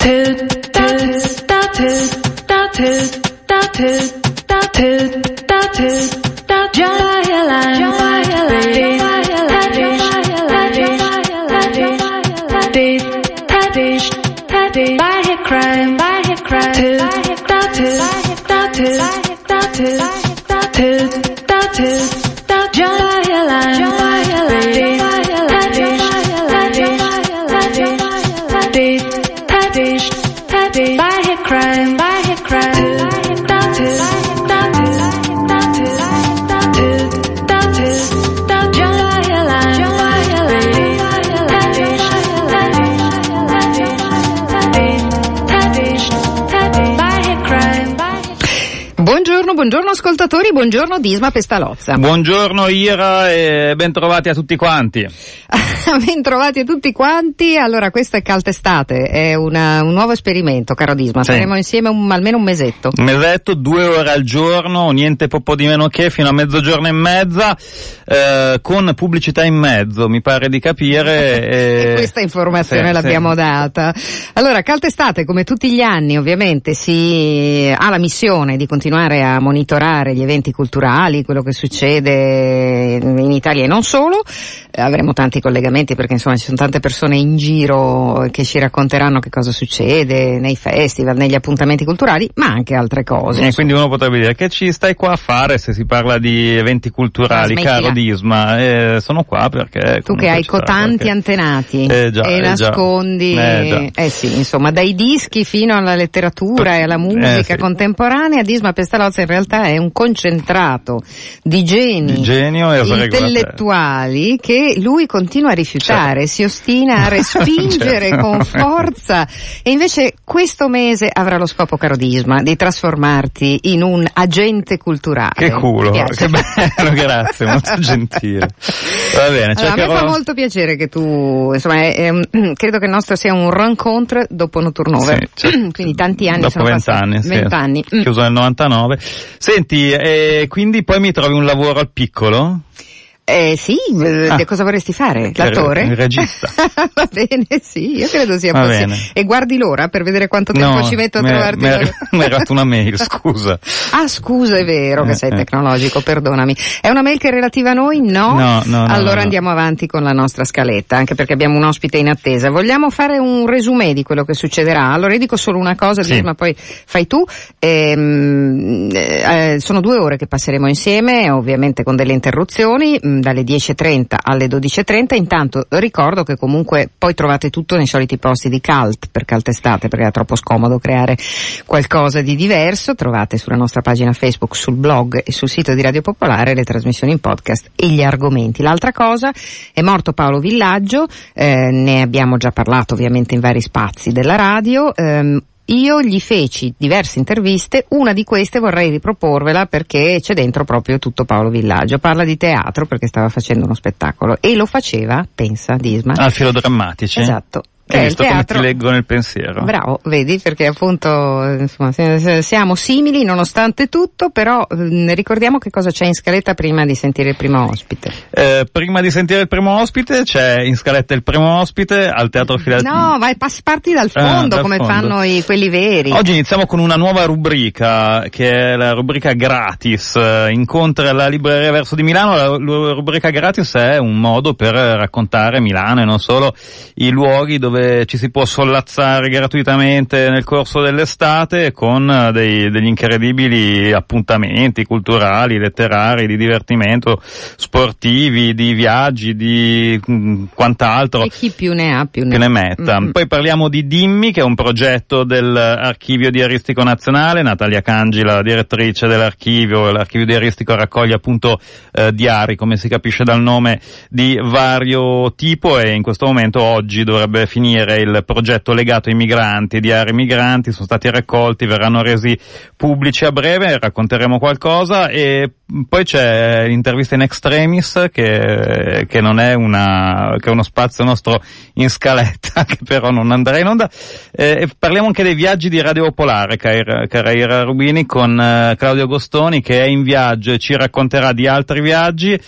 Tilt, tilt, tilt, tilt, tilt, tilt, tilt. Buongiorno Disma Pestalozza. Buongiorno Ira e bentrovati a tutti quanti. bentrovati a tutti quanti. Allora, questo è Caltestate, è una, un nuovo esperimento, caro Disma. Sì. Saremo insieme un, almeno un mesetto. Un mesetto, due ore al giorno, niente poco di meno che, fino a mezzogiorno e mezza, eh, con pubblicità in mezzo, mi pare di capire. e... Questa informazione sì, l'abbiamo sì. data. Allora, Caltestate, come tutti gli anni, ovviamente, si ha la missione di continuare a monitorare gli eventi culturali, quello che succede in Italia e non solo. Eh, avremo tanti collegamenti perché insomma ci sono tante persone in giro che ci racconteranno che cosa succede nei festival, negli appuntamenti culturali, ma anche altre cose. E quindi uno potrebbe dire che ci stai qua a fare se si parla di eventi culturali, caro Disma? Eh, sono qua perché... Tu che hai cotanti qualche... antenati eh, già, e eh, nascondi... Eh, eh, sì, insomma, dai dischi fino alla letteratura e alla musica eh, sì. contemporanea, Disma Pestalozza in realtà è un concentrato di geni di genio intellettuali che lui continua a rifiutare, certo. si ostina a respingere certo. con forza e invece questo mese avrà lo scopo carodisma di trasformarti in un agente culturale. Che culo, che bello, grazie, molto gentile. Va bene, allora, a me fa molto piacere che tu, insomma, è, è, credo che il nostro sia un rencontre dopo Noturnover, sì, certo. quindi tanti anni dopo vent'anni, sì. anni. chiuso nel 99. Senti, eh, quindi poi mi trovi un lavoro al piccolo? Eh sì, eh, ah. cosa vorresti fare? L'attore? Il regista. Va bene, sì, io credo sia Va possibile. Bene. E guardi l'ora per vedere quanto tempo no, ci metto a trovarti? Mi è arrivata una mail, scusa. ah, scusa, è vero che eh, sei eh. tecnologico, perdonami. È una mail che è relativa a noi? No? No, no. Allora no, andiamo avanti con la nostra scaletta, anche perché abbiamo un ospite in attesa. Vogliamo fare un resumé di quello che succederà? Allora io dico solo una cosa, sì. ma poi fai tu. Ehm, eh, sono due ore che passeremo insieme, ovviamente con delle interruzioni, mm, dalle 10.30 10.30 alle 12.30. Intanto ricordo che comunque poi trovate tutto nei soliti posti di Calt per Caltestate perché è troppo scomodo creare qualcosa di diverso. Trovate sulla nostra pagina Facebook, sul blog e sul sito di Radio Popolare le trasmissioni in podcast e gli argomenti. L'altra cosa è morto Paolo Villaggio, eh, ne abbiamo già parlato ovviamente in vari spazi della radio. Ehm, io gli feci diverse interviste, una di queste vorrei riproporvela perché c'è dentro proprio tutto Paolo Villaggio. Parla di teatro perché stava facendo uno spettacolo e lo faceva, pensa Disma. Al filo drammatici. Esatto. Hai visto come ti leggo nel pensiero? Bravo, vedi, perché appunto insomma, siamo simili nonostante tutto, però eh, ricordiamo che cosa c'è in scaletta prima di sentire il primo ospite. Eh, prima di sentire il primo ospite c'è in scaletta il primo ospite al Teatro Filadelfia. No, vai, passi, parti dal fondo ah, dal come fondo. fanno i, quelli veri. Oggi iniziamo con una nuova rubrica che è la rubrica gratis. Incontra la libreria verso di Milano. La, la rubrica gratis è un modo per raccontare Milano e non solo i luoghi dove dove ci si può sollazzare gratuitamente nel corso dell'estate con eh, dei, degli incredibili appuntamenti culturali, letterari, di divertimento, sportivi, di viaggi, di mh, mm, quant'altro. E chi più ne ha più ne, più ne metta. Mm-hmm. Poi parliamo di Dimmi, che è un progetto dell'Archivio Diaristico Nazionale, Natalia Cangi, la direttrice dell'archivio, l'Archivio Diaristico raccoglie appunto eh, diari, come si capisce dal nome, di vario tipo e in questo momento oggi dovrebbe finire finire il progetto legato ai migranti, di aree migranti, sono stati raccolti, verranno resi pubblici a breve, racconteremo qualcosa e poi c'è l'intervista in extremis che, che non è una, che è uno spazio nostro in scaletta, che però non andrà in onda. Eh, parliamo anche dei viaggi di Radio Popolare, cara Rubini, con eh, Claudio Agostoni che è in viaggio e ci racconterà di altri viaggi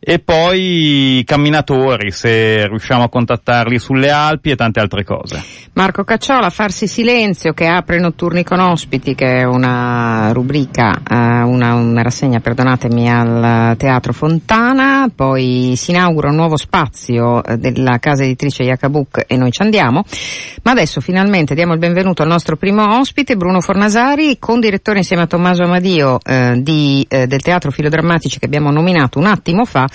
e poi camminatori se riusciamo a contattarli sulle Alpi e tante altre cose. Marco Cacciola, Farsi Silenzio che apre Notturni con ospiti, che è una rubrica, eh, una, una, rassegna, perdonatemi, al Teatro Fontana, poi si inaugura un nuovo spazio eh, della casa editrice Iacabuc e noi ci andiamo, ma adesso finalmente diamo il benvenuto al nostro primo ospite, Bruno Fornasari, con direttore insieme a Tommaso Amadio eh, di, eh, del Teatro Filodrammatici che abbiamo nominato un attimo fa,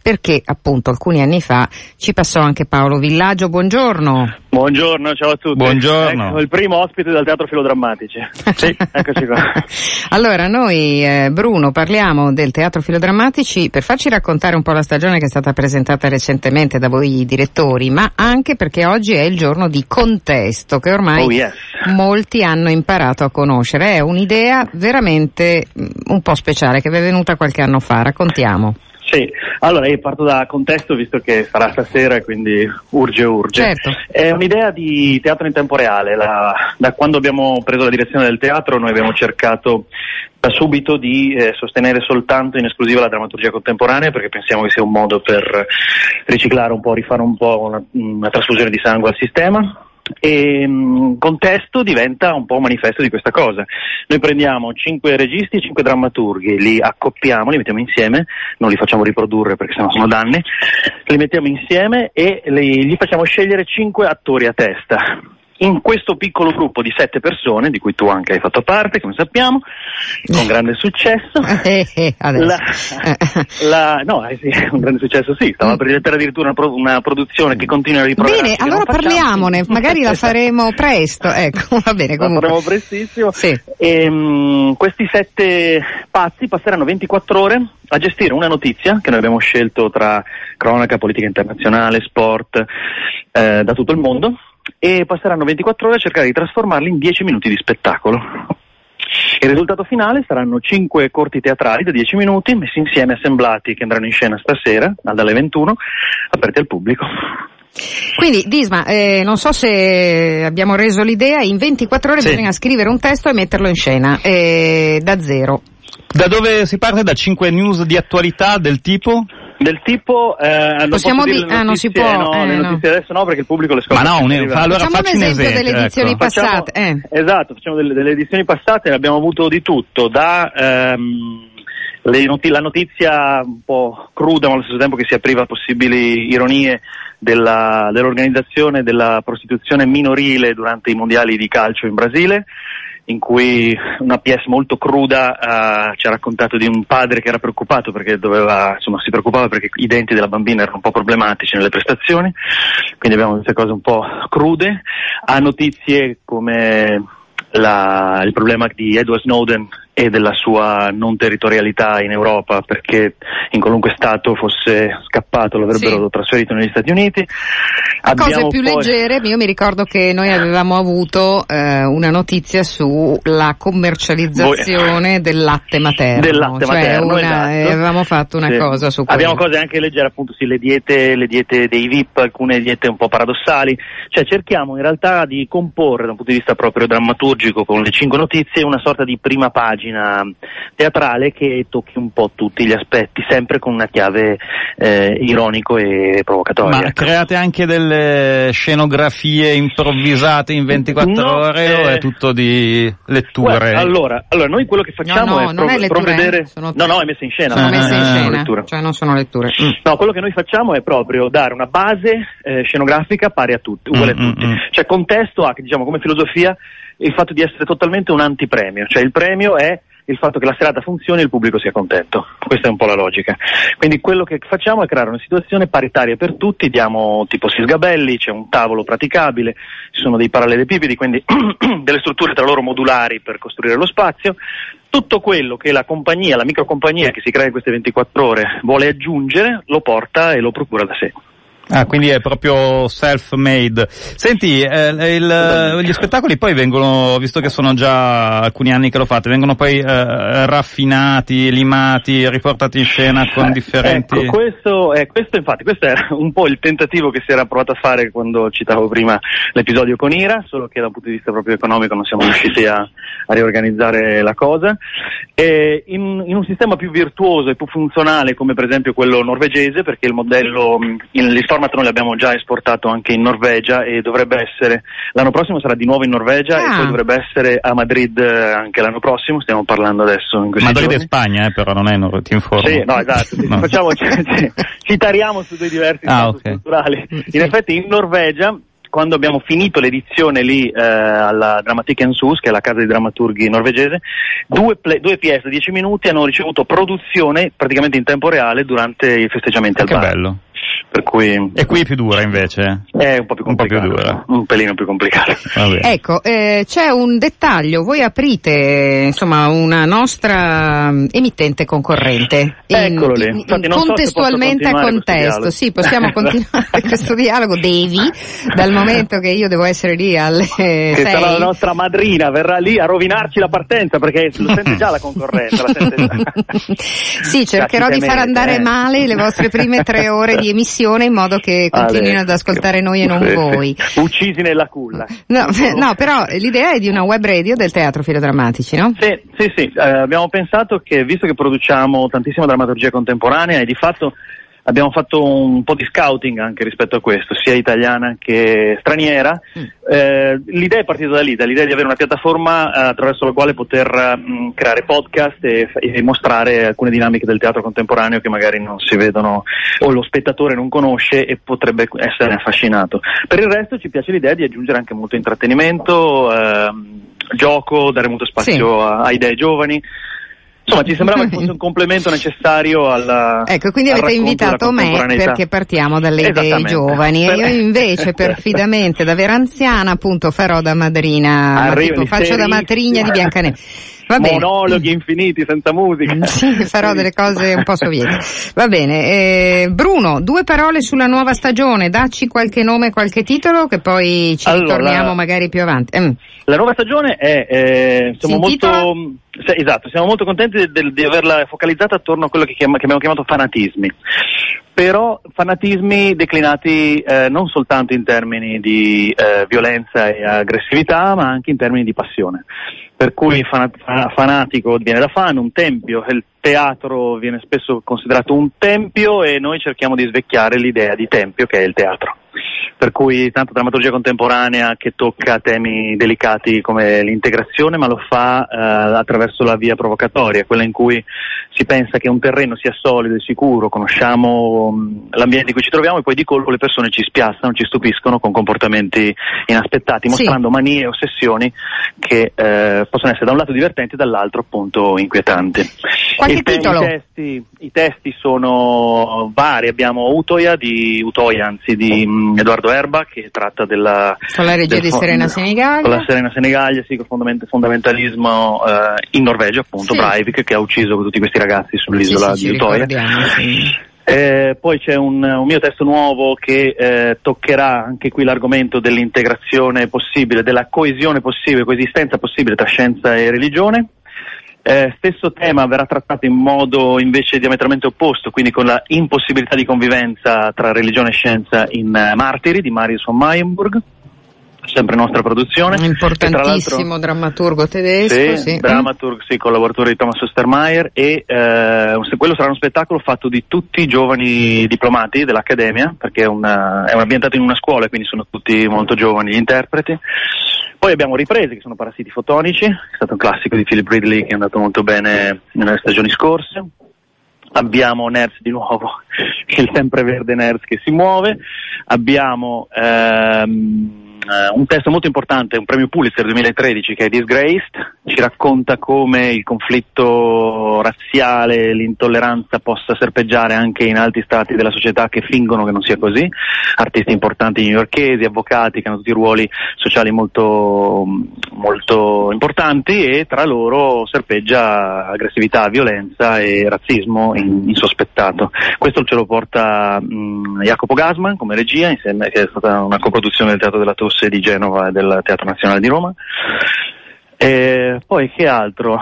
perché appunto alcuni anni fa ci passò anche Paolo Villaggio, buongiorno. Buongiorno, ciao a tutti. Buongiorno. Ecco, il primo ospite del Teatro Filodrammatici. sì, eccoci qua. allora, noi, eh, Bruno, parliamo del Teatro Filodrammatici per farci raccontare un po' la stagione che è stata presentata recentemente da voi direttori, ma anche perché oggi è il giorno di contesto che ormai oh, yes. molti hanno imparato a conoscere. È un'idea veramente mm, un po' speciale che vi è venuta qualche anno fa. Raccontiamo. Sì, allora io parto da contesto visto che sarà stasera e quindi urge urge. Certo. È un'idea di teatro in tempo reale, la, da quando abbiamo preso la direzione del teatro noi abbiamo cercato da subito di eh, sostenere soltanto in esclusiva la drammaturgia contemporanea perché pensiamo che sia un modo per riciclare un po', rifare un po' una, una trasfusione di sangue al sistema e mh, contesto diventa un po' un manifesto di questa cosa. Noi prendiamo cinque registi e cinque drammaturghi, li accoppiamo, li mettiamo insieme, non li facciamo riprodurre perché sennò sono danni, li mettiamo insieme e li, gli facciamo scegliere cinque attori a testa in questo piccolo gruppo di sette persone, di cui tu anche hai fatto parte, come sappiamo, con grande successo. Eh, eh, la, la, no, eh sì, un grande successo sì, stava per diventare addirittura una, pro, una produzione che continua a riproporre. Bene, allora parliamone, magari la faremo presto, ecco, va bene comunque. La faremo prestissimo. Sì. E, um, questi sette pazzi passeranno 24 ore a gestire una notizia che noi abbiamo scelto tra cronaca, politica internazionale, sport, eh, da tutto il mondo e passeranno 24 ore a cercare di trasformarli in 10 minuti di spettacolo. Il risultato finale saranno 5 corti teatrali da 10 minuti, messi insieme, assemblati, che andranno in scena stasera, dalle 21, aperti al pubblico. Quindi Disma, eh, non so se abbiamo reso l'idea, in 24 ore sì. bisogna scrivere un testo e metterlo in scena, eh, da zero. Da dove si parte? Da 5 news di attualità del tipo? Del tipo eh, possiamo dire ah, non si può no, eh, le notizie no. adesso no perché il pubblico le scopre ma no un, allora facciamo un esempio, esempio delle edizioni ecco. passate facciamo, eh. esatto facciamo delle, delle, edizioni passate abbiamo avuto di tutto da ehm, not- la notizia un po' cruda ma allo stesso tempo che si apriva a possibili ironie della, dell'organizzazione della prostituzione minorile durante i mondiali di calcio in Brasile in cui una PS molto cruda uh, ci ha raccontato di un padre che era preoccupato perché doveva, insomma, si preoccupava perché i denti della bambina erano un po' problematici nelle prestazioni, quindi abbiamo queste cose un po' crude, ha notizie come la, il problema di Edward Snowden e della sua non territorialità in Europa perché in qualunque stato fosse scappato l'avrebbero sì. trasferito negli Stati Uniti. Abbiamo Cose più poi... leggere, io mi ricordo che noi avevamo avuto eh, una notizia sulla commercializzazione Voi... del latte materno. Del latte cioè materno, una, esatto. eh, avevamo fatto una sì. cosa su quello. Abbiamo cose anche leggere appunto sì, le diete, le diete dei VIP, alcune diete un po' paradossali, cioè cerchiamo in realtà di comporre da un punto di vista proprio drammaturgico con le cinque notizie una sorta di prima pagina pagina teatrale che tocchi un po' tutti gli aspetti, sempre con una chiave eh, ironico e provocatoria. Ma create anche delle scenografie improvvisate in 24 no, ore eh, o è tutto di letture? Guarda, allora, allora, noi quello che facciamo no, no, è, prov- è provvedere... Eh? Sono... No, no, è messa in scena. Sono messe in scena, cioè non sono letture. Mm. No, quello che noi facciamo è proprio dare una base eh, scenografica pari a tutti, uguale mm, a tutti. Mm, cioè contesto ha, diciamo, come filosofia il fatto di essere totalmente un antipremio, cioè il premio è il fatto che la serata funzioni e il pubblico sia contento. Questa è un po' la logica. Quindi quello che facciamo è creare una situazione paritaria per tutti, diamo tipo sisgabelli, c'è un tavolo praticabile, ci sono dei parallelepipedi, quindi delle strutture tra loro modulari per costruire lo spazio. Tutto quello che la compagnia, la microcompagnia che si crea in queste 24 ore vuole aggiungere, lo porta e lo procura da sé. Ah, quindi è proprio self-made. Senti, eh, il, gli spettacoli poi vengono, visto che sono già alcuni anni che lo fate, vengono poi eh, raffinati, limati, riportati in scena con differenti... Ecco, questo, eh, questo infatti, questo era un po' il tentativo che si era provato a fare quando citavo prima l'episodio con Ira, solo che da un punto di vista proprio economico non siamo riusciti a, a riorganizzare la cosa. E in, in, un sistema più virtuoso e più funzionale come per esempio quello norvegese, perché il modello, il format noi l'abbiamo già esportato anche in Norvegia e dovrebbe essere, l'anno prossimo sarà di nuovo in Norvegia ah. e poi dovrebbe essere a Madrid anche l'anno prossimo, stiamo parlando adesso in questi Madrid giorni. è Spagna, eh, però non è, non ti informo. Sì, no, esatto, no. Facciamo, ci, ci, tariamo su due diversi ah, okay. culturali. In sì. effetti in Norvegia quando abbiamo finito l'edizione lì eh, alla Dramatic Sus, che è la casa di drammaturghi norvegese, due, play, due di 10 minuti hanno ricevuto produzione praticamente in tempo reale durante i festeggiamenti al che bar. Che bello. Per cui... E qui è più dura invece? È un po' più complicato. Un, po più dura. un pelino più complicato. Ecco, eh, c'è un dettaglio, voi aprite insomma una nostra mm, emittente concorrente. In, Eccolo lì. Infatti, in, contestualmente so a contesto, sì, possiamo continuare questo dialogo, devi, dal momento che io devo essere lì alle Che sei. sarà la nostra madrina, verrà lì a rovinarci la partenza perché lo sente già la concorrenza. La sente già. sì, cercherò di far andare eh. male le vostre prime tre ore di emissione in modo che continuino ad ascoltare noi e non voi. Uccisi nella culla. No, no, però l'idea è di una web radio del teatro filodrammatici, no? Sì, sì, sì. Eh, abbiamo pensato che visto che produciamo tantissima drammaturgia contemporanea e di fatto abbiamo fatto un po' di scouting anche rispetto a questo, sia italiana che straniera. Mm. Eh, l'idea è partita da lì, dall'idea di avere una piattaforma eh, attraverso la quale poter mh, mm, creare podcast e, e, mostrare alcune dinamiche del teatro contemporaneo che magari non si vedono o lo spettatore non conosce e potrebbe essere affascinato. Per il resto ci piace l'idea di aggiungere anche molto intrattenimento, ehm, gioco, dare molto spazio sì. a, a idee giovani. Insomma, ci sembrava che fosse un complemento necessario alla. Ecco, quindi avete invitato me perché partiamo dalle idee giovani e io invece perfidamente da vera anziana appunto farò da madrina, Arriva, tipo, faccio da matrigna di Biancaneve. Va bene. Monologhi infiniti senza musica. Sì, farò delle cose un po' sovietiche. Va bene. Eh, Bruno, due parole sulla nuova stagione, dacci qualche nome, qualche titolo che poi ci allora, ritorniamo magari più avanti. Mm. La nuova stagione è, eh, siamo molto, sì, esatto, siamo molto contenti di, di, di, averla focalizzata attorno a quello che, chiama, che abbiamo chiamato fanatismi però fanatismi declinati eh, non soltanto in termini di eh, violenza e aggressività, ma anche in termini di passione. Per cui fanatico viene da fan, un tempio, il teatro viene spesso considerato un tempio e noi cerchiamo di svecchiare l'idea di tempio che è il teatro per cui tanta drammaturgia contemporanea che tocca temi delicati come l'integrazione, ma lo fa eh, attraverso la via provocatoria, quella in cui si pensa che un terreno sia solido e sicuro, conosciamo mh, l'ambiente in cui ci troviamo e poi di colpo le persone ci spiazzano, ci stupiscono con comportamenti inaspettati, mostrando sì. manie e ossessioni che eh, possono essere da un lato divertenti e dall'altro appunto inquietanti. Qualche te- titolo? I testi, I testi, sono vari, abbiamo Utoya di Utoya, anzi di mh, Edoardo Erba che tratta della... Con la regia di Serena Senigallia. Con la Serena Senigallia, sì, con fondament- fondamentalismo eh, in Norvegia appunto, sì. Breivik che ha ucciso tutti questi ragazzi sull'isola sì, sì, di Utoya. Eh, poi c'è un, un, mio testo nuovo che eh, toccherà anche qui l'argomento dell'integrazione possibile, della coesione possibile, coesistenza possibile tra scienza e religione. Eh, stesso tema verrà trattato in modo invece diametralmente opposto, quindi con la impossibilità di convivenza tra religione e scienza in uh, Martiri di Marius von Meyenburg, sempre nostra produzione. Un importantissimo drammaturgo tedesco. Sì, sì. drammaturg, sì, collaboratore di Thomas Ostermeier e eh, quello sarà uno spettacolo fatto di tutti i giovani diplomati dell'Accademia, perché è, una, è ambientato in una scuola, quindi sono tutti molto giovani gli interpreti. Poi abbiamo riprese che sono Parassiti fotonici, è stato un classico di Philip Ridley che è andato molto bene nelle stagioni scorse. Abbiamo Nerds di nuovo, il sempreverde Nerds che si muove. Abbiamo ehm, un testo molto importante, un premio Pulitzer 2013 che è Disgraced, ci racconta come il conflitto razziale, l'intolleranza possa serpeggiare anche in altri stati della società che fingono che non sia così, artisti importanti newyorkesi, avvocati che hanno tutti ruoli sociali molto, molto importanti e tra loro serpeggia aggressività, violenza e razzismo insospettato. Questo ce lo porta mh, Jacopo Gasman come regia, insieme, che è stata una coproduzione del Teatro della Tosse di Genova e del Teatro Nazionale di Roma. E poi che altro?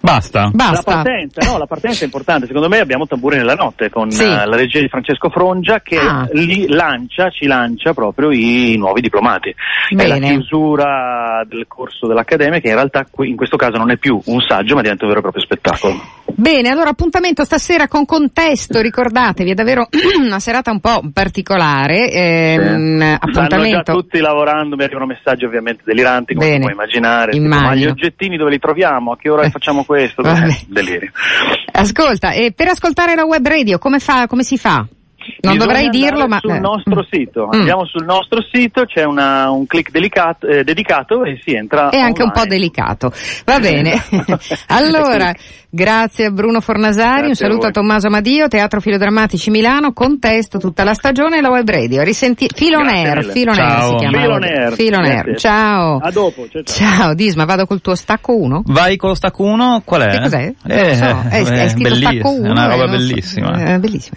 Basta. Basta. La partenza, no, la partenza è importante. Secondo me abbiamo Tamburi nella notte con sì. uh, la regia di Francesco Frongia che ah. li lancia, ci lancia proprio i nuovi diplomati. Bene. È la chiusura del corso dell'Accademia che in realtà in questo caso non è più un saggio ma diventa un vero e proprio spettacolo. Bene, allora appuntamento stasera con Contesto, ricordatevi, è davvero una serata un po' particolare. Ehm, sì. appuntamento... Stanno già tutti lavorando, mi arrivano messaggi ovviamente deliranti, come Bene. puoi immaginare. Immagino. Ma gli oggettini dove li troviamo? A che ora facciamo questo? Delirio. Ascolta, e per ascoltare la web radio come, fa, come si fa? Non Bisogna dovrei dirlo, ma... sul eh. nostro Mm. sito, Mm. andiamo sul nostro sito, c'è una- un click delicato- eh, dedicato e si entra È anche un po' online. delicato. Va bene. allora, grazie a Bruno Fornasari, un Grazie a saluto a, voi. Tommaso Amadio, Teatro Filodrammatici Milano, contesto tutta la stagione e la web radio. Risenti... Filonair Ciao. si chiama. Filonair. Filonair. Grazie. Ciao. A dopo, ciao, ciao. Ciao Disma, vado col tuo stacco 1? Vai con lo stacco 1, qual è? Che cos'è? Eh, non so, è, è eh, scritto stacco 1. È una roba bellissima. È bellissima.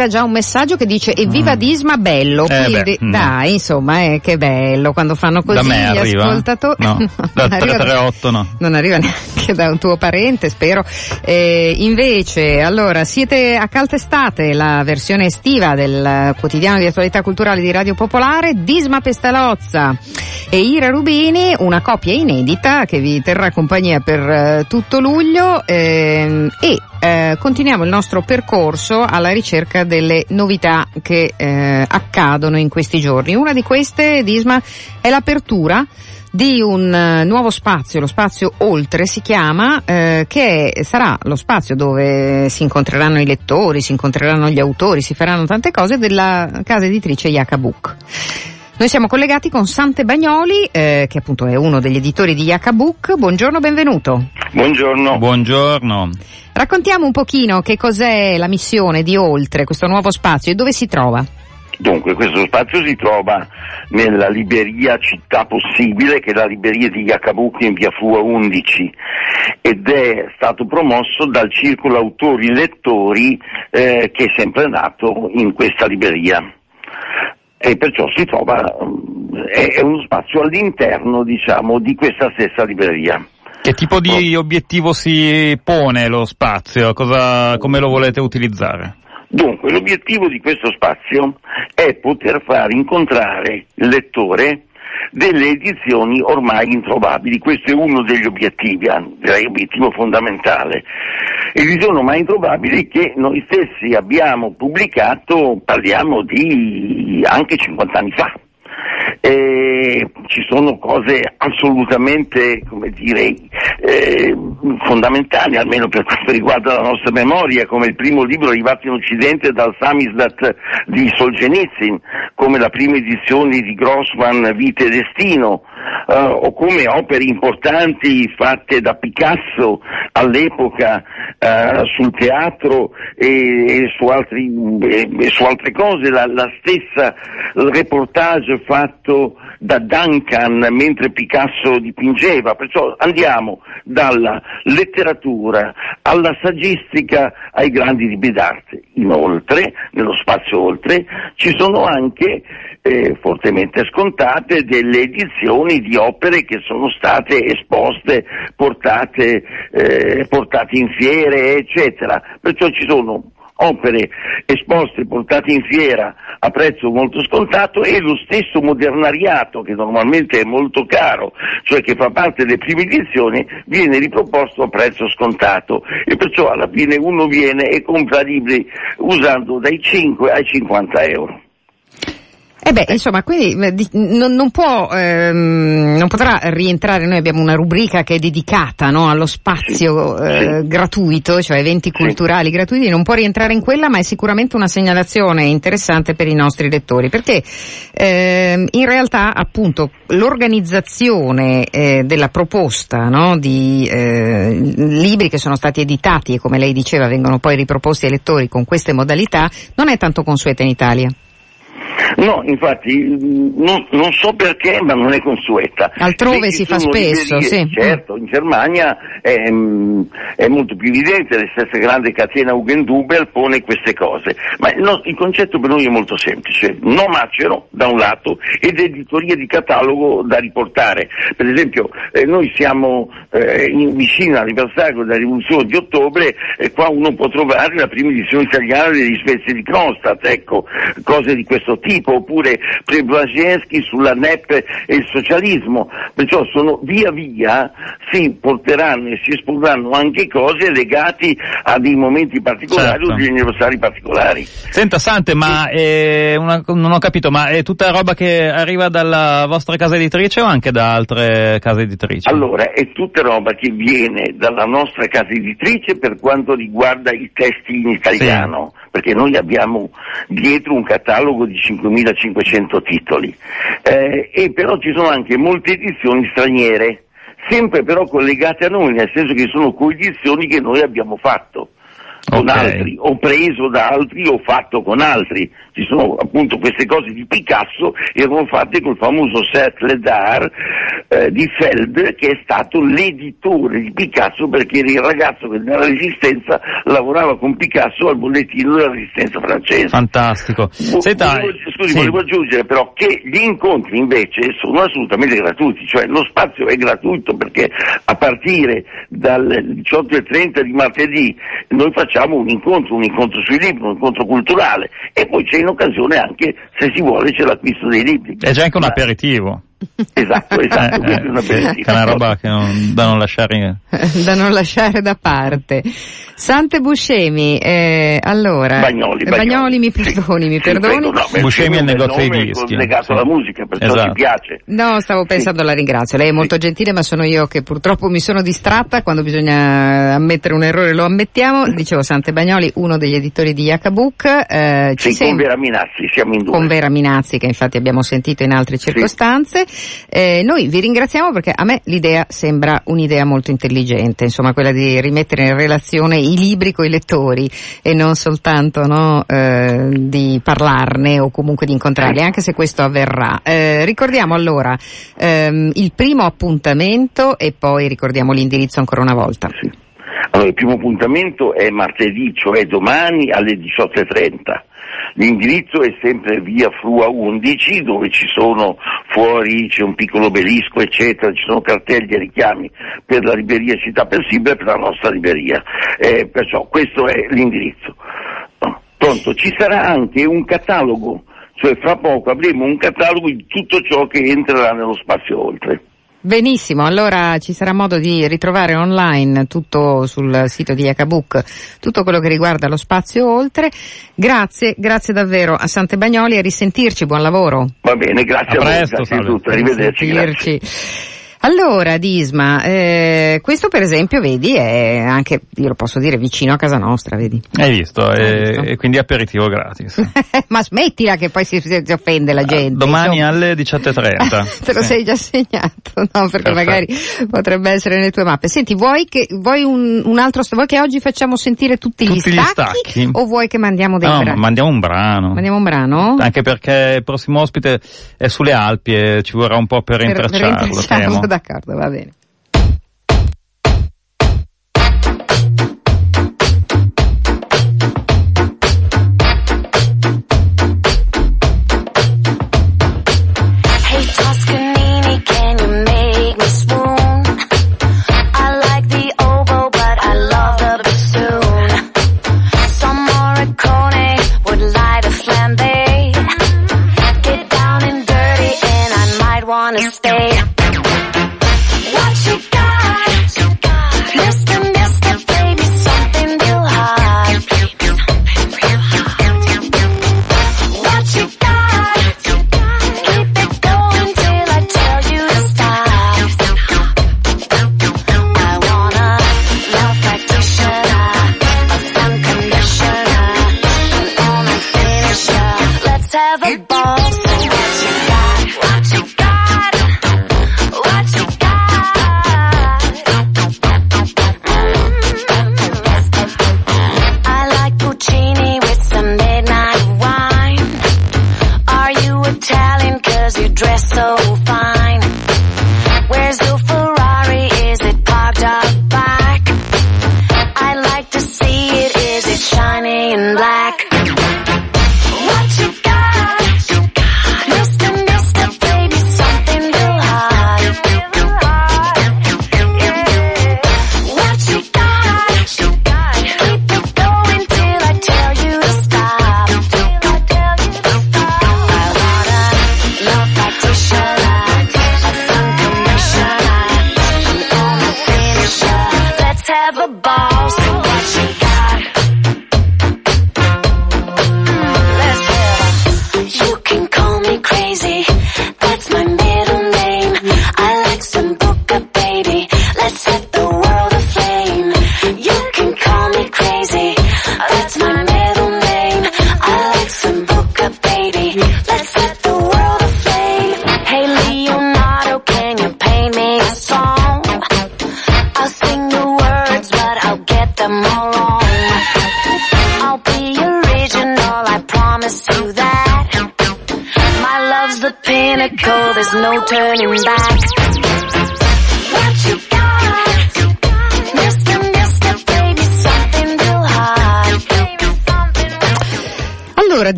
arriva già un messaggio che dice evviva Disma bello, Eh quindi beh, mm. dai insomma eh, che bello quando fanno così Da me gli arriva? ascoltatori. No, da non arriva 338 no. Non arriva neanche da un tuo parente, spero. Eh, invece, allora, siete a caltestate la versione estiva del quotidiano di attualità culturale di Radio Popolare, Disma Pestalozza e Ira Rubini, una coppia inedita che vi terrà compagnia per eh, tutto luglio ehm, e eh, continuiamo il nostro percorso alla ricerca delle novità che eh, accadono in questi giorni. Una di queste, Disma, è l'apertura di un eh, nuovo spazio, lo spazio Oltre si chiama, eh, che sarà lo spazio dove si incontreranno i lettori, si incontreranno gli autori, si faranno tante cose della casa editrice Yacabook. Noi siamo collegati con Sante Bagnoli, eh, che appunto è uno degli editori di Yacabook. Buongiorno, benvenuto. Buongiorno. Buongiorno. Raccontiamo un pochino che cos'è la missione di Oltre, questo nuovo spazio, e dove si trova. Dunque, questo spazio si trova nella libreria Città Possibile, che è la libreria di Iacabucchi in via Fua 11, ed è stato promosso dal Circolo Autori Lettori eh, che è sempre nato in questa libreria. E perciò si trova, mm, è, è uno spazio all'interno, diciamo, di questa stessa libreria. Che tipo di obiettivo si pone lo spazio? Cosa, come lo volete utilizzare? Dunque, l'obiettivo di questo spazio è poter far incontrare il lettore delle edizioni ormai introvabili. Questo è uno degli obiettivi, direi obiettivo fondamentale. Edizioni ormai introvabili che noi stessi abbiamo pubblicato, parliamo di anche 50 anni fa. E ci sono cose assolutamente, dire, eh, fondamentali, almeno per quanto riguarda la nostra memoria, come il primo libro arrivato in Occidente dal Samizdat di Solzhenitsyn, come la prima edizione di Grossman Vite e Destino, uh, o come opere importanti fatte da Picasso all'epoca uh, sul teatro e, e, su, altri, e, e, su, altre cose, la, la stessa reportage fatto da Duncan mentre Picasso dipingeva, perciò andiamo dalla letteratura alla saggistica ai grandi libri d'arte. Inoltre, nello spazio oltre, ci sono anche eh, fortemente scontate delle edizioni di opere che sono state esposte, portate, eh, portate in fiere, eccetera. Perciò ci sono opere esposte, portate in fiera a prezzo molto scontato e lo stesso modernariato che normalmente è molto caro, cioè che fa parte delle prime edizioni, viene riproposto a prezzo scontato e perciò alla fine uno viene e compra libri usando dai 5 ai 50 euro. Eh beh, insomma, quindi non, non, può, ehm, non potrà rientrare, noi abbiamo una rubrica che è dedicata no, allo spazio sì, eh, sì. gratuito, cioè eventi culturali sì. gratuiti, non può rientrare in quella, ma è sicuramente una segnalazione interessante per i nostri lettori, perché ehm, in realtà appunto l'organizzazione eh, della proposta no, di eh, libri che sono stati editati e come lei diceva vengono poi riproposti ai lettori con queste modalità non è tanto consueta in Italia. No, infatti non, non, so perché, ma non è consueta. Altrove si fa spesso, librerie, sì. Certo, in Germania è, è, molto più evidente, la stessa grande catena Hugendubel pone queste cose, ma il, no, il, concetto per noi è molto semplice, no macero da un lato ed editoria di catalogo da riportare. Per esempio eh, noi siamo eh, in, vicino all'anniversario della rivoluzione di ottobre e qua uno può trovare la prima edizione italiana degli spezzi di Kronstadt, ecco, cose di questo tipo tipo, oppure Preobrazhensky sulla NEP e il socialismo, perciò sono via via si porteranno e si esporranno anche cose legate a dei momenti particolari certo. o degli anniversari particolari. Senta Sante, ma sì. è una, non ho capito, ma è tutta roba che arriva dalla vostra casa editrice o anche da altre case editrici? Allora, è tutta roba che viene dalla nostra casa editrice per quanto riguarda i testi in italiano, sì. perché noi abbiamo dietro un catalogo di 5.500 titoli, eh, e però ci sono anche molte edizioni straniere, sempre però collegate a noi, nel senso che sono coedizioni che noi abbiamo fatto con okay. altri, o preso da altri o fatto con altri. Ci sono appunto queste cose di Picasso, erano fatte col famoso Cercle d'Art eh, di Feld, che è stato l'editore di Picasso perché era il ragazzo che nella Resistenza lavorava con Picasso al bollettino della Resistenza francese. Fantastico. Senta, volevo, scusi, sì. volevo aggiungere però che gli incontri invece sono assolutamente gratuiti, cioè lo spazio è gratuito perché a partire dal 18.30 di martedì noi facciamo facciamo un incontro, un incontro sui libri, un incontro culturale e poi c'è in occasione anche, se si vuole, c'è l'acquisto dei libri. È già anche un aperitivo. Esatto, esatto, eh, eh, è una roba che non, da, non lasciare... da non lasciare da parte. Sante Buscemi, eh, allora... Bagnoli, Bagnoli. Bagnoli mi perdoni, sì, mi perdoni. Sì, no, Buscemi è il negozio dei dischi. legato sì. alla musica, perciò esatto. ci piace. No, stavo pensando, la ringrazio. Lei è molto gentile, ma sono io che purtroppo mi sono distratta. Quando bisogna ammettere un errore lo ammettiamo. Dicevo Sante Bagnoli, uno degli editori di Yacabook. Eh, sì, con Vera Minazzi, siamo in due. Con Vera Minazzi, che infatti abbiamo sentito in altre circostanze. Eh, noi vi ringraziamo perché a me l'idea sembra un'idea molto intelligente, insomma quella di rimettere in relazione i libri con i lettori e non soltanto no, eh, di parlarne o comunque di incontrarli, anche se questo avverrà. Eh, ricordiamo allora ehm, il primo appuntamento e poi ricordiamo l'indirizzo ancora una volta. Allora, il primo appuntamento è martedì, cioè domani alle 18.30 L'indirizzo è sempre via Frua 11 dove ci sono fuori, c'è un piccolo obelisco eccetera, ci sono cartelli e richiami per la libreria Città Persibile e per la nostra libreria. Eh, perciò questo è l'indirizzo. Pronto, ci sarà anche un catalogo, cioè fra poco avremo un catalogo di tutto ciò che entrerà nello spazio oltre. Benissimo, allora ci sarà modo di ritrovare online tutto sul sito di Yacabook, tutto quello che riguarda lo spazio oltre. Grazie, grazie davvero a Sante Bagnoli, a risentirci, buon lavoro. Va bene, grazie a, a presto, voi, grazie a tutti, arrivederci. Allora, Disma, eh, questo per esempio, vedi, è anche, io lo posso dire, vicino a casa nostra, vedi? Hai visto, e, e quindi aperitivo gratis. Ma smettila che poi si, si offende la gente. Domani insomma. alle 17.30. Te lo sì. sei già segnato, no? Perché Perfetto. magari potrebbe essere nelle tue mappe. Senti, vuoi che, vuoi un, un altro, vuoi che oggi facciamo sentire tutti, tutti gli, stacchi, gli, stacchi, O vuoi che mandiamo dei no, brani? mandiamo un brano. Mandiamo un brano? Anche perché il prossimo ospite è sulle Alpi e ci vorrà un po' per, per rintracciarlo. Per rintracciarlo d'accordo, va bene. Disma,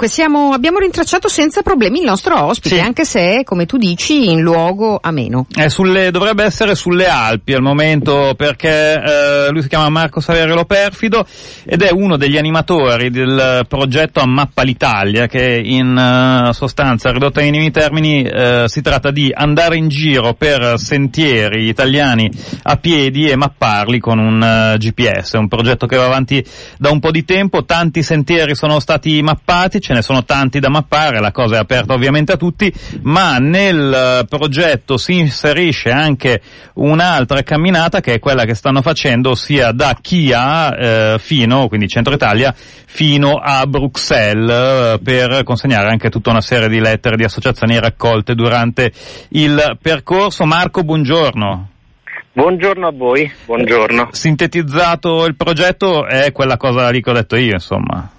dunque siamo, abbiamo rintracciato senza problemi il nostro ospite, sì. anche se, come tu dici, in luogo ameno. Sulle, dovrebbe essere sulle Alpi al momento perché eh, lui si chiama Marco Saverio Perfido ed è uno degli animatori del progetto Mappa l'Italia che in uh, sostanza, ridotta ai minimi termini, uh, si tratta di andare in giro per sentieri italiani a piedi e mapparli con un uh, GPS. È un progetto che va avanti da un po' di tempo, tanti sentieri sono stati mappati, ce ne sono tanti da mappare, la cosa è aperta ovviamente a tutti, ma nel progetto si inserisce anche un'altra camminata che è quella che stanno facendo sia da Chia eh, fino, quindi centro Italia, fino a Bruxelles eh, per consegnare anche tutta una serie di lettere di associazioni raccolte durante il percorso. Marco, buongiorno. Buongiorno a voi, buongiorno. Sintetizzato il progetto è quella cosa lì che ho detto io, insomma.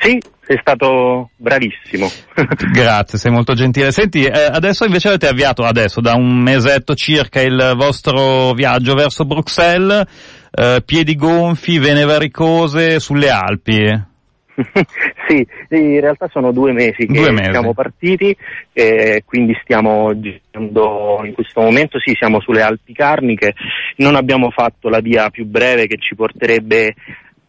Sì, sei stato bravissimo. Grazie, sei molto gentile. Senti, eh, adesso invece avete avviato, adesso da un mesetto circa, il vostro viaggio verso Bruxelles, eh, piedi gonfi, vene varicose sulle Alpi. sì, in realtà sono due mesi che due mesi. siamo partiti, e quindi stiamo girando in questo momento, sì, siamo sulle Alpi Carniche, non abbiamo fatto la via più breve che ci porterebbe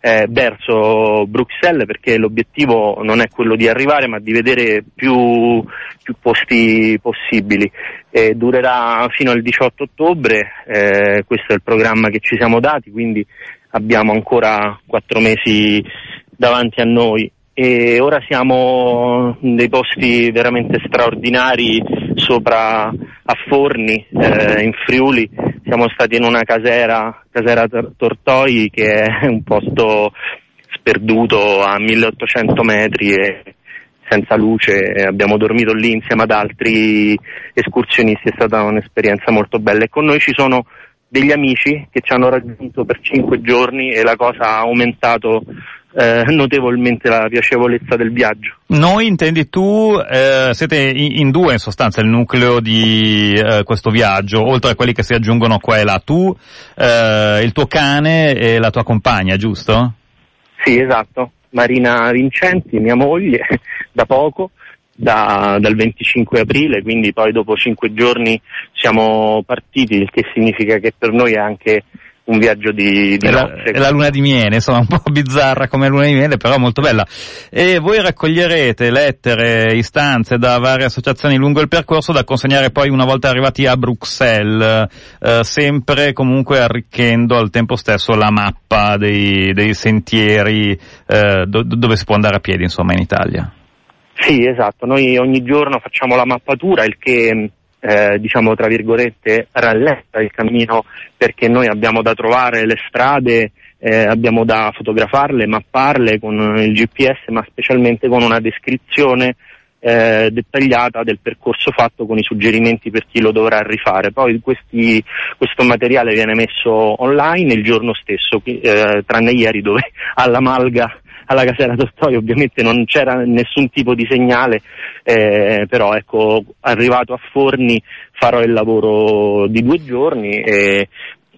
eh, verso Bruxelles perché l'obiettivo non è quello di arrivare ma di vedere più, più posti possibili. Eh, durerà fino al 18 ottobre, eh, questo è il programma che ci siamo dati, quindi abbiamo ancora quattro mesi davanti a noi e ora siamo in dei posti veramente straordinari sopra a Forni, eh, in Friuli, siamo stati in una casera, casera Tortoi, che è un posto sperduto a 1800 metri e senza luce, abbiamo dormito lì insieme ad altri escursionisti, è stata un'esperienza molto bella. E con noi ci sono degli amici che ci hanno raggiunto per cinque giorni e la cosa ha aumentato eh, notevolmente la piacevolezza del viaggio. Noi intendi tu, eh, siete in, due in sostanza il nucleo di eh, questo viaggio, oltre a quelli che si aggiungono qua e là, tu, eh, il tuo cane e la tua compagna, giusto? Sì, esatto. Marina Vincenti, mia moglie, da poco, da, dal 25 aprile, quindi poi dopo cinque giorni siamo partiti, il che significa che per noi è anche un viaggio di, di è, la, è la, luna di miele, insomma un po' bizzarra come luna di miele, però molto bella. E voi raccoglierete lettere, istanze da varie associazioni lungo il percorso da consegnare poi una volta arrivati a Bruxelles, eh, sempre comunque arricchendo al tempo stesso la mappa dei, dei sentieri eh, do, dove si può andare a piedi insomma in Italia. Sì, esatto, noi ogni giorno facciamo la mappatura, il che eh, diciamo tra virgolette rallenta il cammino perché noi abbiamo da trovare le strade, eh, abbiamo da fotografarle, mapparle con il GPS, ma specialmente con una descrizione eh, dettagliata del percorso fatto con i suggerimenti per chi lo dovrà rifare. Poi questi, questo materiale viene messo online il giorno stesso, eh, tranne ieri dove alla Malga alla casera Tolstoi ovviamente non c'era nessun tipo di segnale, eh, però ecco, arrivato a Forni farò il lavoro di due giorni e,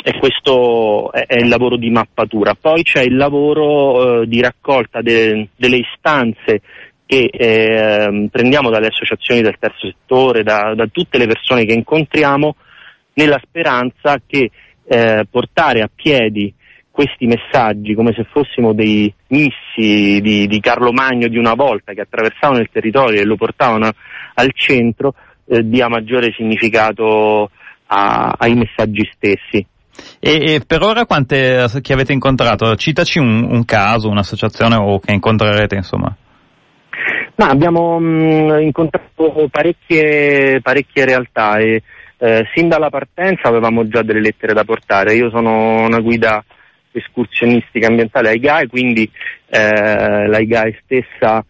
e questo è, è, il lavoro di mappatura. Poi c'è il lavoro eh, di raccolta de, delle istanze che eh, prendiamo dalle associazioni del terzo settore, da, da, tutte le persone che incontriamo, nella speranza che eh, portare a piedi questi messaggi come se fossimo dei missi di, di, Carlo Magno di una volta che attraversavano il territorio e lo portavano al centro eh, dia maggiore significato a, ai messaggi stessi. E, e, per ora quante che avete incontrato? Citaci un, un caso, un'associazione o che incontrerete insomma. Ma abbiamo mh, mm, incontrato parecchie, parecchie realtà e eh, sin dalla partenza avevamo già delle lettere da portare. Io sono una guida escursionistica ambientale AIGAE, quindi eh, l'AIGAE stessa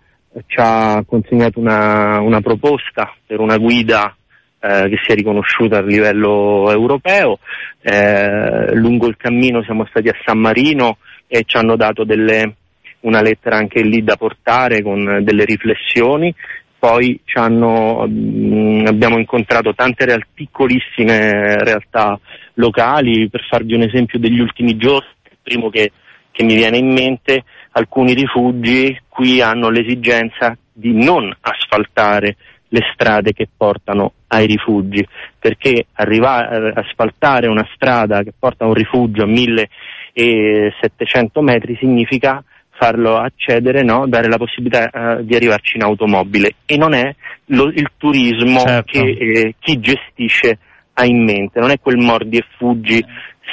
ci ha consegnato una, una proposta per una guida eh, che sia riconosciuta a livello europeo. Eh, lungo il cammino siamo stati a San Marino e ci hanno dato delle, una lettera anche lì da portare con delle riflessioni. Poi hanno, mh, mm, abbiamo incontrato tante real, piccolissime realtà locali, per farvi un esempio degli ultimi giorni primo che, che mi viene in mente, alcuni rifugi qui hanno l'esigenza di non asfaltare le strade che portano ai rifugi, perché arrivare a asfaltare una strada che porta a un rifugio a 1700 metri significa farlo accedere, no? dare la possibilità uh, di arrivarci in automobile e non è lo, il turismo certo. che eh, chi gestisce ha in mente, non è quel mordi e fuggi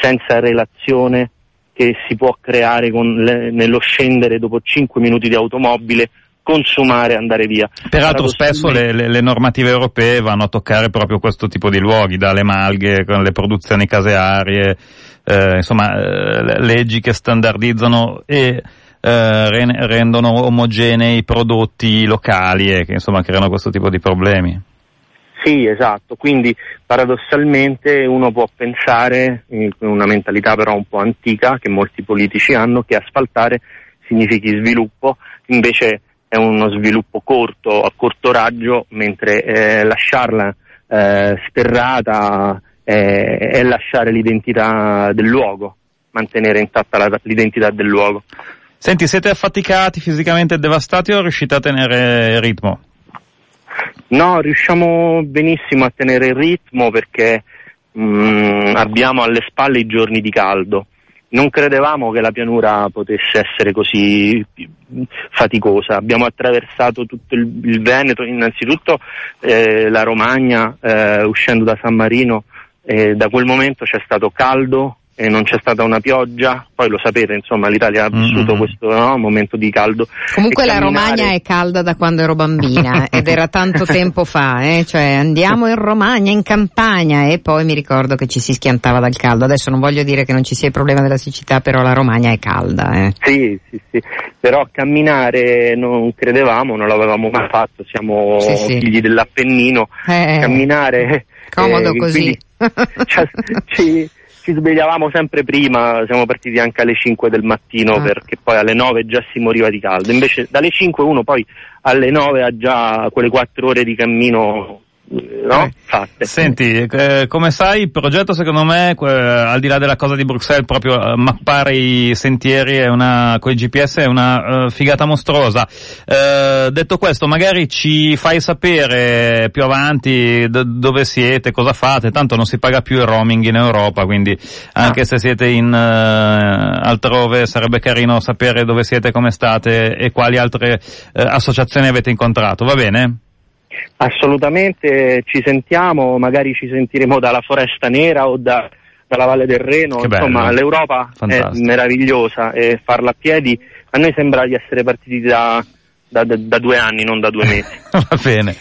senza relazione che si può creare le, nello scendere dopo 5 minuti di automobile consumare e andare via. Peraltro spesso le, le, le, normative europee vanno a toccare proprio questo tipo di luoghi, dalle malghe, con le produzioni casearie, eh, insomma eh, leggi che standardizzano e eh, rendono omogenei i prodotti locali e che insomma creano questo tipo di problemi. Sì, esatto, quindi paradossalmente uno può pensare, in una mentalità però un po' antica che molti politici hanno, che asfaltare significhi sviluppo, invece è uno sviluppo corto, a corto raggio, mentre eh, lasciarla eh, sterrata eh, è lasciare l'identità del luogo, mantenere intatta la, l'identità del luogo. Senti, siete affaticati, fisicamente devastati o riuscite a tenere ritmo? No, riusciamo benissimo a tenere il ritmo perché mh, mm, abbiamo alle spalle i giorni di caldo. Non credevamo che la pianura potesse essere così faticosa. Abbiamo attraversato tutto il, il Veneto, innanzitutto eh, la Romagna, eh, uscendo da San Marino, eh, da quel momento c'è stato caldo, e non c'è stata una pioggia, poi lo sapete, insomma, l'Italia ha vissuto mm-hmm. questo no, momento di caldo. Comunque la Romagna è calda da quando ero bambina ed era tanto tempo fa, eh? cioè andiamo in Romagna, in campagna e poi mi ricordo che ci si schiantava dal caldo. Adesso non voglio dire che non ci sia il problema della siccità, però la Romagna è calda. Eh? Sì, sì, sì, però camminare non credevamo, non l'avevamo mai fatto, siamo sì, sì. figli dell'Appennino, eh, camminare... Comodo eh, così. Cioè, ci, ci svegliavamo sempre prima, siamo partiti anche alle 5 del mattino ah. perché poi alle 9 già si moriva di caldo, invece dalle 5 uno poi alle 9 ha già quelle 4 ore di cammino no? Eh. fatte. Senti, eh, come sai il progetto secondo me, eh, al di là della cosa di Bruxelles, proprio eh, mappare i sentieri è una, con i GPS è una uh, figata mostruosa. Detto questo, magari ci fai sapere più avanti d- dove siete, cosa fate, tanto non si paga più il roaming in Europa, quindi anche ah. se siete in uh, altrove sarebbe carino sapere dove siete, come state e quali altre associazioni avete incontrato, va bene? Assolutamente ci sentiamo, magari ci sentiremo dalla Foresta Nera o da, dalla Valle del Reno, insomma l'Europa Fantastico. è meravigliosa e farla a piedi a noi sembra di essere partiti da, da, da due anni, non da due mesi. Va bene.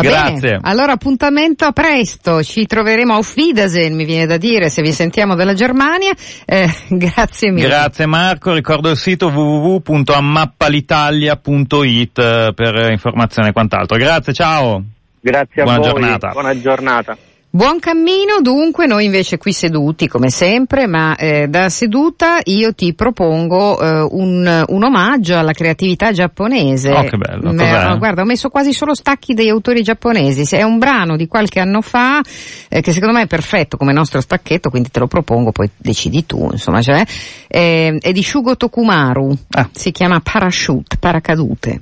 Va Grazie. Bene. Allora appuntamento a presto, ci troveremo a Wiedersehen, mi viene da dire, se vi sentiamo dalla Germania. Eh, grazie mille. Grazie Marco, ricordo il sito www.ammappalitalia.it eh, per informazioni e quant'altro. Grazie, ciao. Grazie a Buona voi. Giornata. Buona giornata. Buon cammino, dunque noi invece qui seduti come sempre, ma eh, da seduta io ti propongo eh, un, un, omaggio alla creatività giapponese. Oh che bello, eh, guarda, ho messo quasi solo stacchi degli autori giapponesi, è un brano di qualche anno fa eh, che secondo me è perfetto come nostro stacchetto, quindi te lo propongo, poi decidi tu, insomma, cioè, eh, è di Shugo Tokumaru, ah. si chiama Parachute, Paracadute.